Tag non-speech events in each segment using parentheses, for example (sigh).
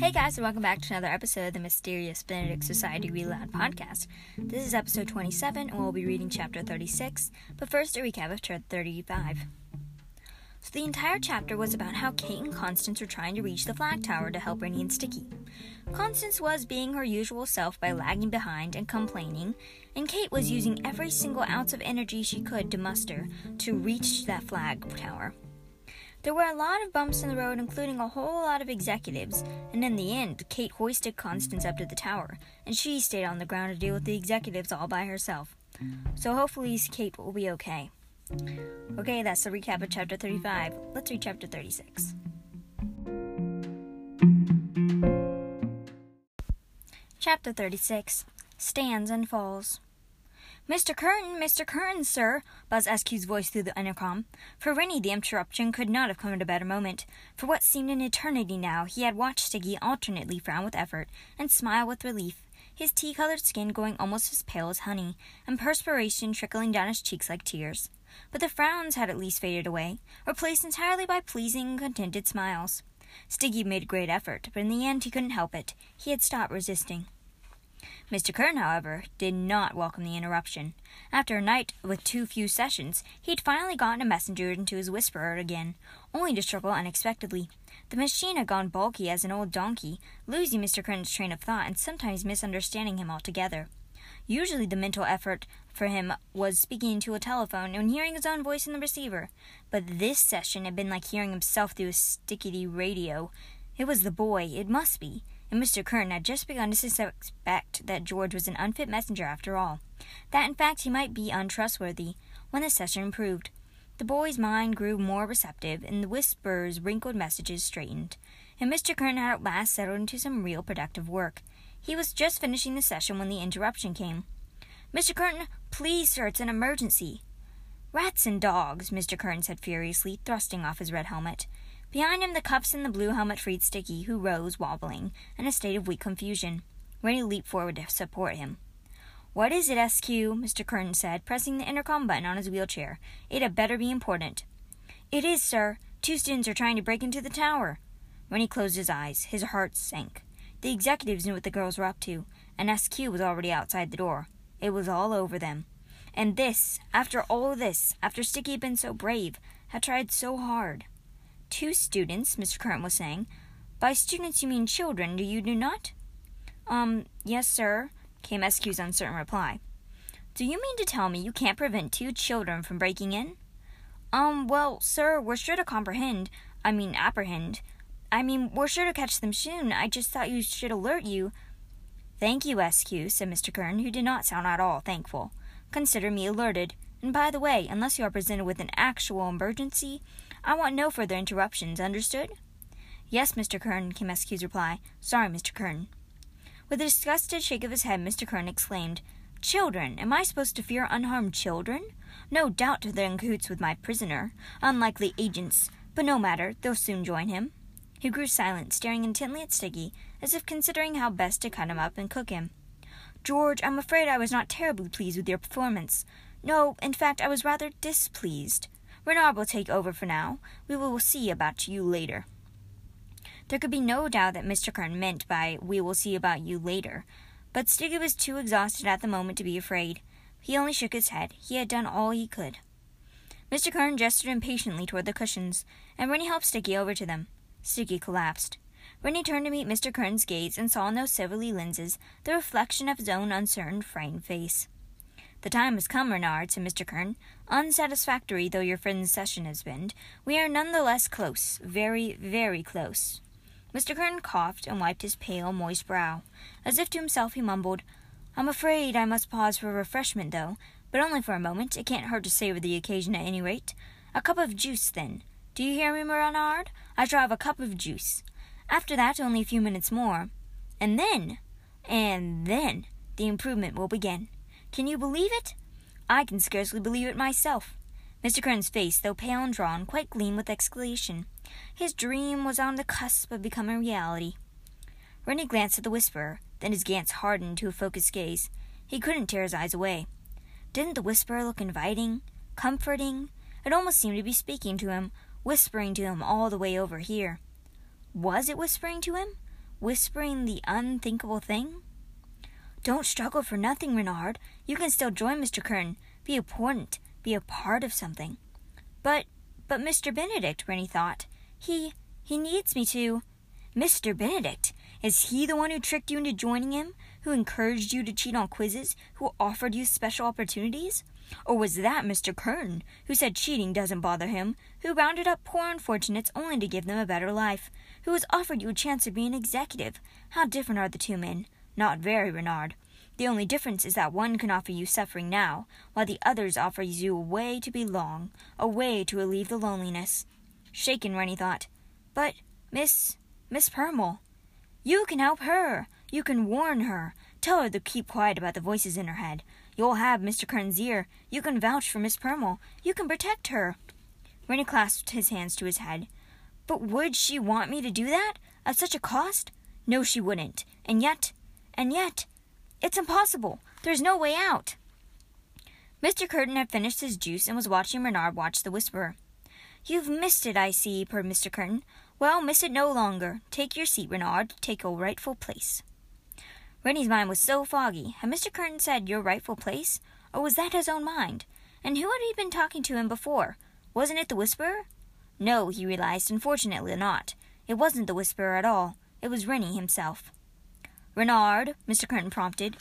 Hey guys, and welcome back to another episode of the Mysterious Benedict Society Read podcast. This is episode 27, and we'll be reading chapter 36, but first a recap of chapter 35. So the entire chapter was about how Kate and Constance were trying to reach the flag tower to help Reynie and Sticky. Constance was being her usual self by lagging behind and complaining, and Kate was using every single ounce of energy she could to muster to reach that flag tower. There were a lot of bumps in the road, including a whole lot of executives, and in the end, Kate hoisted Constance up to the tower, and she stayed on the ground to deal with the executives all by herself. So hopefully, Kate will be okay. Okay, that's the recap of chapter 35. Let's read chapter 36. Chapter 36 Stands and Falls. Mr. Curtain, Mr. Curtain, sir, buzzed SQ's voice through the intercom. For Reynie, the interruption could not have come at a better moment. For what seemed an eternity now, he had watched Sticky alternately frown with effort and smile with relief, his tea colored skin going almost as pale as honey, and perspiration trickling down his cheeks like tears. But the frowns had at least faded away, replaced entirely by pleasing, contented smiles. Sticky made a great effort, but in the end he couldn't help it. He had stopped resisting. Mr. Curtain, however, did not welcome the interruption. After a night with too few sessions, he had finally gotten a messenger into his whisperer again, only to struggle unexpectedly. The machine had gone balky as an old donkey, losing Mr. Curtain's train of thought and sometimes misunderstanding him altogether. Usually the mental effort for him was speaking to a telephone and hearing his own voice in the receiver, but this session had been like hearing himself through a stickety radio. It was the boy, it must be and Mr. Curtain had just begun to suspect that George was an unfit messenger after all, that in fact he might be untrustworthy, when the session improved. The boy's mind grew more receptive, and the whisperer's wrinkled messages straightened, and Mr. Curtain had at last settled into some real productive work. He was just finishing the session when the interruption came. Mr. Curtain, please, sir, it's an emergency. Rats and dogs, Mr. Curtain said furiously, thrusting off his red helmet. Behind him, the cuffs and the blue helmet freed Sticky, who rose, wobbling, in a state of weak confusion. Reynie leaped forward to support him. What is it, SQ? Mr. Curtain said, pressing the intercom button on his wheelchair. It had better be important. It is, sir. Two students are trying to break into the tower. He closed his eyes, his heart sank. The executives knew what the girls were up to, and SQ was already outside the door. It was all over them. And this, after all this, after Sticky had been so brave, had tried so hard two students, Mr. Curtain was saying. By students you mean children, do you do not? Um, yes, sir, came SQ's uncertain reply. Do you mean to tell me you can't prevent two children from breaking in? Um, well, sir, we're sure to comprehend. I mean, apprehend. I mean, we're sure to catch them soon. I just thought you should alert you. Thank you, SQ, said Mr. Curtain, who did not sound at all thankful. Consider me alerted. And by the way, unless you are presented with an actual emergency, I want no further interruptions, understood? Yes, Mr. Curtain, came SQ's reply. Sorry, Mr. Curtain. With a disgusted shake of his head, Mr. Curtain exclaimed, Children! Am I supposed to fear unharmed children? No doubt they're in cahoots with my prisoner. Unlikely agents, but no matter, they'll soon join him. He grew silent, staring intently at Sticky, as if considering how best to cut him up and cook him. George, I'm afraid I was not terribly pleased with your performance. No, in fact, I was rather displeased. Reynard will take over for now. We will see about you later. There could be no doubt that Mr. Curtain meant by we will see about you later, but Sticky was too exhausted at the moment to be afraid. He only shook his head. He had done all he could. Mr. Curtain gestured impatiently toward the cushions, and Reynie helped Sticky over to them. Sticky collapsed. Reynie turned to meet Mr. Curtain's gaze and saw in those silvery lenses the reflection of his own uncertain, frightened face. The time has come, Reynard, said Mr. Curtain. Unsatisfactory though your friend's session has been, we are none the less close, very, very close. Mr. Curtain coughed and wiped his pale, moist brow. As if to himself, he mumbled, I'm afraid I must pause for refreshment, though, but only for a moment. It can't hurt to savor the occasion at any rate. A cup of juice, then. Do you hear me, Reynard? I shall have a cup of juice. After that, only a few minutes more. And then, and then, the improvement will begin. Can you believe it? I can scarcely believe it myself. Mr. Curtain's face, though pale and drawn, quite gleamed with exclamation. His dream was on the cusp of becoming reality. Reynie glanced at the whisperer, then his glance hardened to a focused gaze. He couldn't tear his eyes away. Didn't the whisperer look inviting, comforting? It almost seemed to be speaking to him, whispering to him all the way over here. Was it whispering to him? whispering the unthinkable thing? Don't struggle for nothing, Reynard. You can still join Mr. Curtain. Be important. Be a part of something. But, but Mr. Benedict, Reynie thought. He, he needs me to. Mr. Benedict? Is he the one who tricked you into joining him? Who encouraged you to cheat on quizzes? Who offered you special opportunities? Or was that Mr. Curtain, who said cheating doesn't bother him, who rounded up poor unfortunates only to give them a better life, who has offered you a chance to be an executive? How different are the two men? Not very, Reynard. The only difference is that one can offer you suffering now, while the other offers you a way to belong, a way to relieve the loneliness. Shaken, Reynie thought. But, Miss. Miss Perumal. You can help her. You can warn her. Tell her to keep quiet about the voices in her head. You'll have Mr. Curtain's ear. You can vouch for Miss Perumal. You can protect her. Reynie clasped his hands to his head. But would she want me to do that? At such a cost? No, she wouldn't. And yet, and yet, it's impossible. There's no way out. Mr. Curtain had finished his juice and was watching Reynard watch the Whisperer. You've missed it, I see, purred Mr. Curtain. Well, miss it no longer. Take your seat, Reynard. Take your rightful place. Reynie's mind was so foggy. Had Mr. Curtain said your rightful place? Or was that his own mind? And who had he been talking to him before? Wasn't it the Whisperer? No, he realized, unfortunately not. It wasn't the Whisperer at all. It was Reynie himself. Reynard, Mr. Curtain prompted.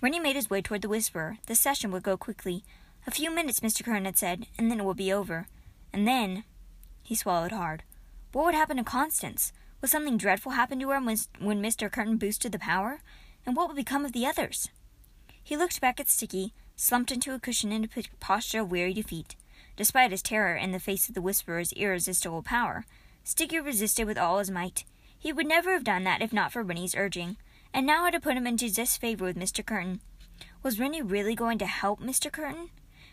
Reynie made his way toward the Whisperer. The session would go quickly. A few minutes, Mr. Curtain had said, and then it would be over. And then. He swallowed hard. What would happen to Constance? Would something dreadful happen to her when, when Mr. Curtain boosted the power? And what would become of the others? He looked back at Sticky, slumped into a cushion in a posture of weary defeat. Despite his terror in the face of the Whisperer's irresistible power, Sticky resisted with all his might. He would never have done that if not for Reynie's urging and now had to put him into disfavor with Mr. Curtain. Was Reynie really going to help Mr. Curtain?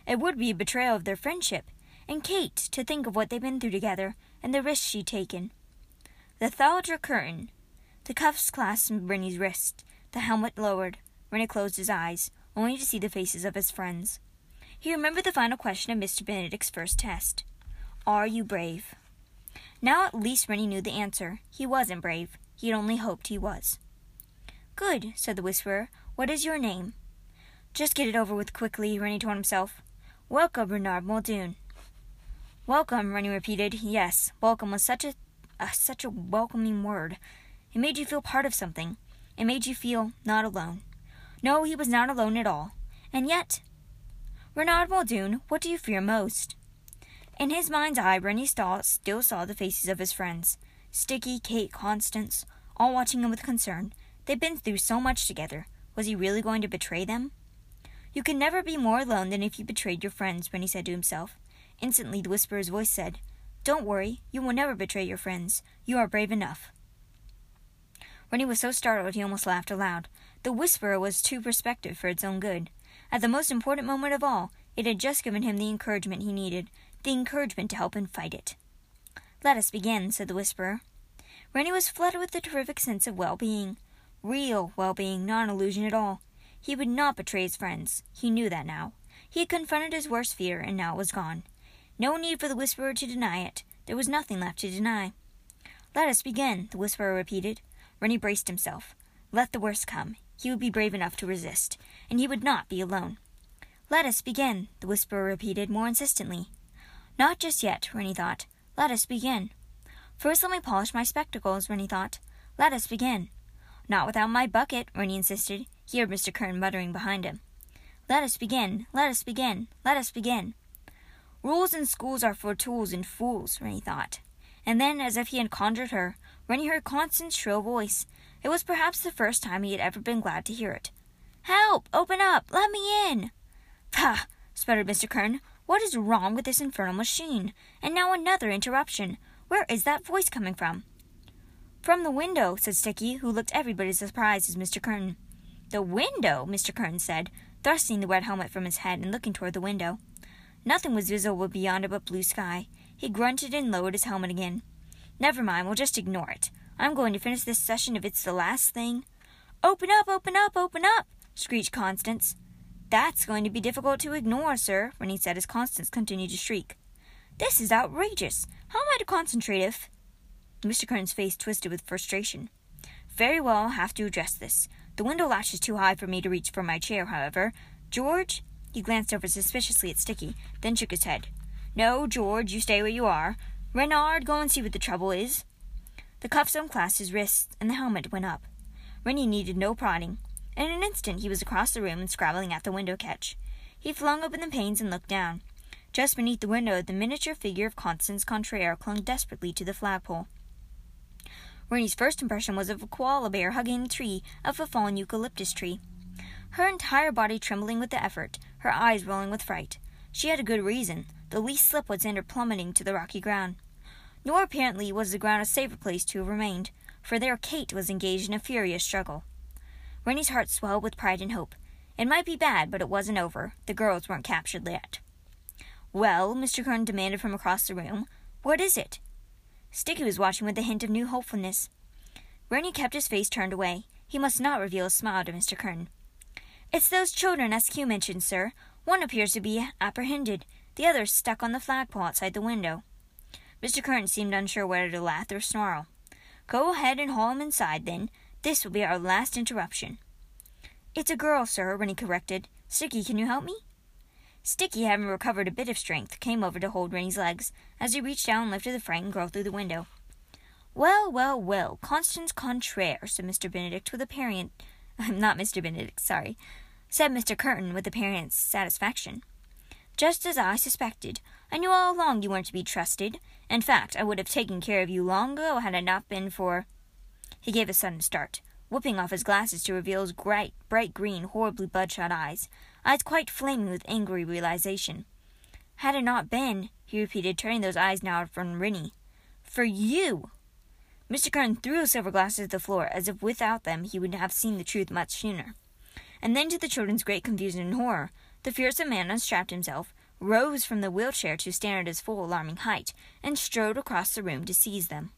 It would be a betrayal of their friendship, and Kate, to think of what they'd been through together, and the risks she'd taken. The Thalger Curtin. The cuffs clasped Reynie's wrist, the helmet lowered. Reynie closed his eyes, only to see the faces of his friends. He remembered the final question of Mr. Benedict's first test. Are you brave? Now at least Reynie knew the answer. He wasn't brave. He had only hoped he was. Good, said the Whisperer. What is your name? Just get it over with quickly, Reynie told himself. Welcome, Reynard Muldoon. Welcome, Reynie repeated. Yes, welcome was such a, such a welcoming word. It made you feel part of something. It made you feel not alone. No, he was not alone at all. And yet, Reynard Muldoon, what do you fear most? In his mind's eye, Reynie still saw the faces of his friends Sticky, Kate, Constance, all watching him with concern, They'd been through so much together. Was he really going to betray them? You can never be more alone than if you betrayed your friends, Reynie said to himself. Instantly, the whisperer's voice said, Don't worry, you will never betray your friends. You are brave enough. Reynie was so startled he almost laughed aloud. The whisperer was too perspective for its own good. At the most important moment of all, it had just given him the encouragement he needed, the encouragement to help him fight it. Let us begin, said the whisperer. Reynie was flooded with a terrific sense of well being real well being, not an illusion at all. He would not betray his friends. He knew that now. He had confronted his worst fear, and now it was gone. No need for the whisperer to deny it. There was nothing left to deny. Let us begin, the whisperer repeated. Reynie braced himself. Let the worst come. He would be brave enough to resist, and he would not be alone. Let us begin, the whisperer repeated more insistently. Not just yet, Reynie thought. Let us begin. First let me polish my spectacles, Reynie thought. Let us begin. Not without my bucket, Reynie insisted. He heard Mr. Curtain muttering behind him. Let us begin, let us begin, let us begin. Rules in schools are for tools and fools, Reynie thought. And then, as if he had conjured her, Reynie heard Constance's shrill voice. It was perhaps the first time he had ever been glad to hear it. Help! Open up! Let me in! Pah! sputtered Mr. Curtain. What is wrong with this infernal machine? And now another interruption. Where is that voice coming from? From the window, said Sticky, who looked every bit as surprised as Mr. Curtain. The window, Mr. Curtain said, thrusting the red helmet from his head and looking toward the window. Nothing was visible beyond it but blue sky. He grunted and lowered his helmet again. Never mind, we'll just ignore it. I'm going to finish this session if it's the last thing. Open up, open up, open up, screeched Constance. That's going to be difficult to ignore, sir, Reynie said as Constance continued to shriek. This is outrageous. How am I to concentrate if. Mr. Curtain's face twisted with frustration. Very well, I'll have to address this. The window latch is too high for me to reach for my chair, however. George? He glanced over suspiciously at Sticky, then shook his head. No, George, you stay where you are. Renard, go and see what the trouble is. The cuffs unclasped his wrists, and the helmet went up. Reynie needed no prodding. In an instant he was across the room and scrabbling at the window catch. He flung open the panes and looked down. Just beneath the window, the miniature figure of Constance Contraire clung desperately to the flagpole. Reynie's first impression was of a koala bear hugging the tree of a fallen eucalyptus tree. Her entire body trembling with the effort, her eyes rolling with fright. She had a good reason. The least slip would send her plummeting to the rocky ground. Nor apparently was the ground a safer place to have remained, for there Kate was engaged in a furious struggle. Reynie's heart swelled with pride and hope. It might be bad, but it wasn't over. The girls weren't captured yet. Well, Mr. Curtain demanded from across the room, what is it? Sticky was watching with a hint of new hopefulness. Reynie kept his face turned away. He must not reveal a smile to Mr. Curtain. It's those children SQ mentioned, sir. One appears to be apprehended. The other stuck on the flagpole outside the window. Mr. Curtain seemed unsure whether to laugh or snarl. Go ahead and haul him inside, then. This will be our last interruption. It's a girl, sir, Reynie corrected. Sticky, can you help me? Sticky, having recovered a bit of strength, came over to hold Reynie's legs as he reached down and lifted the frightened girl through the window. Well, well, well, Constance Contraire, said Mr. Benedict with apparent (laughs) not Mr. Benedict, sorry, said Mr. Curtain with apparent satisfaction. Just as I suspected. I knew all along you weren't to be trusted. In fact, I would have taken care of you long ago had it not been for He gave a sudden start, whipping off his glasses to reveal his bright, bright green, horribly bloodshot eyes eyes quite flaming with angry realization. Had it not been, he repeated, turning those eyes now from Reynie, for you. Mr. Curtain threw his silver glasses to the floor, as if without them he would have seen the truth much sooner. And then, to the children's great confusion and horror, the fearsome man unstrapped himself, rose from the wheelchair to stand at his full alarming height, and strode across the room to seize them.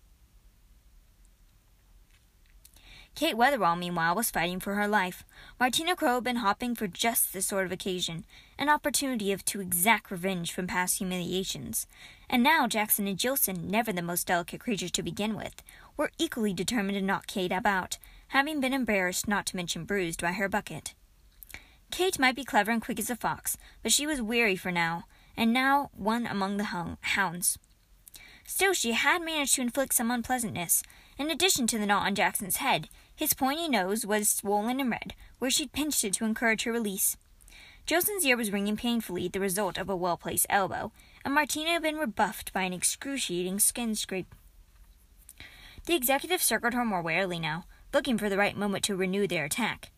Kate Wetherall, meanwhile, was fighting for her life. Martina Crowe had been hopping for just this sort of occasion, an opportunity of to exact revenge from past humiliations. And now Jackson and Jillson, never the most delicate creatures to begin with, were equally determined to knock Kate about, having been embarrassed, not to mention bruised, by her bucket. Kate might be clever and quick as a fox, but she was weary for now, and now one among the hung- hounds. Still, she had managed to inflict some unpleasantness. In addition to the knot on Jackson's head, his pointy nose was swollen and red, where she'd pinched it to encourage her release. Jillson's ear was ringing painfully, the result of a well placed elbow, and Martina had been rebuffed by an excruciating skin scrape. The executive circled her more warily now, looking for the right moment to renew their attack.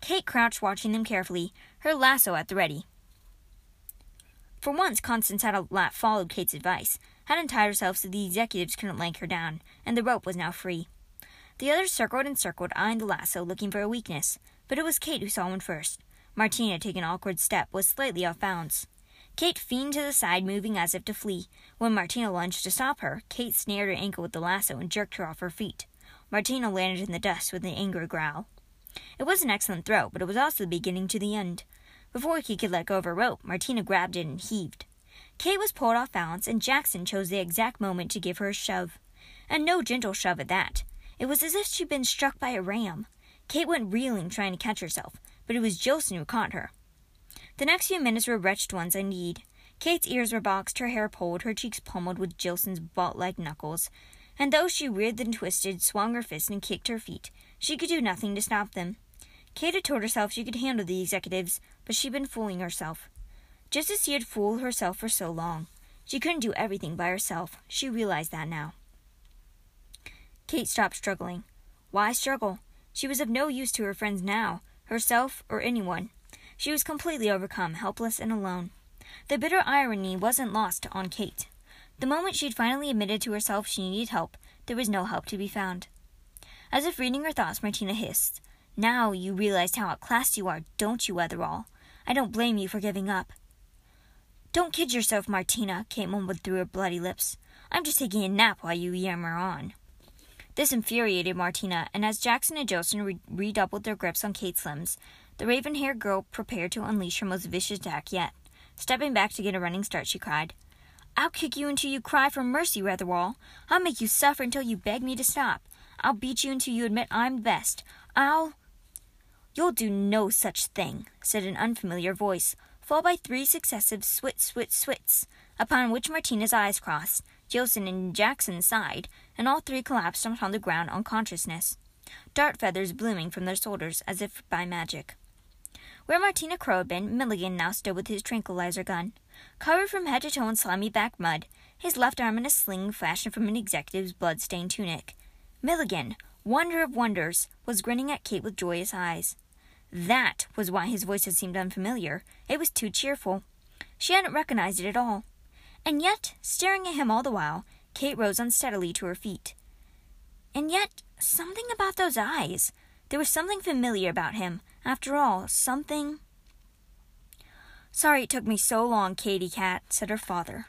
Kate crouched watching them carefully, her lasso at the ready. For once, Constance had followed Kate's advice, had untied herself so the executives couldn't lank her down, and the rope was now free. The others circled and circled, eyeing the lasso, looking for a weakness, but it was Kate who saw one first. Martina, taking an awkward step, was slightly off bounds. Kate fiended to the side, moving as if to flee. When Martina lunged to stop her, Kate snared her ankle with the lasso and jerked her off her feet. Martina landed in the dust with an angry growl. It was an excellent throw, but it was also the beginning to the end. Before he could let go of her rope, Martina grabbed it and heaved. Kate was pulled off balance, and Jackson chose the exact moment to give her a shove. And no gentle shove at that. It was as if she'd been struck by a ram. Kate went reeling, trying to catch herself, but it was Jillson who caught her. The next few minutes were wretched ones indeed. Kate's ears were boxed, her hair pulled, her cheeks pummeled with Jillson's bolt like knuckles, and though she reared and twisted, swung her fists, and kicked her feet, she could do nothing to stop them. Kate had told herself she could handle the executives, but she'd been fooling herself. Just as she had fooled herself for so long. She couldn't do everything by herself. She realized that now. Kate stopped struggling. Why struggle? She was of no use to her friends now, herself, or anyone. She was completely overcome, helpless, and alone. The bitter irony wasn't lost on Kate. The moment she'd finally admitted to herself she needed help, there was no help to be found. As if reading her thoughts, Martina hissed. Now you realize how outclassed you are, don't you, Wetherall? I don't blame you for giving up. Don't kid yourself, Martina, Kate mumbled through her bloody lips. I'm just taking a nap while you yammer on. This infuriated Martina, and as Jackson and Jillson re- redoubled their grips on Kate's limbs, the raven haired girl prepared to unleash her most vicious attack yet. Stepping back to get a running start, she cried, I'll kick you until you cry for mercy, Wetherall. I'll make you suffer until you beg me to stop. I'll beat you until you admit I'm best. I'll. You'll do no such thing, said an unfamiliar voice, followed by three successive swit swit swits, upon which Martina's eyes crossed. Jillson and Jackson sighed, and all three collapsed upon the ground unconsciousness, dart feathers blooming from their shoulders as if by magic. Where Martina Crowe had been, Milligan now stood with his tranquilizer gun. Covered from head to toe in slimy back mud, his left arm in a sling fashioned from an executive's blood-stained tunic. Milligan, wonder of wonders, was grinning at Kate with joyous eyes. That was why his voice had seemed unfamiliar. It was too cheerful. She hadn't recognized it at all. And yet, staring at him all the while, Kate rose unsteadily to her feet. And yet, something about those eyes. There was something familiar about him. After all, something. Sorry it took me so long, Katy Cat, said her father.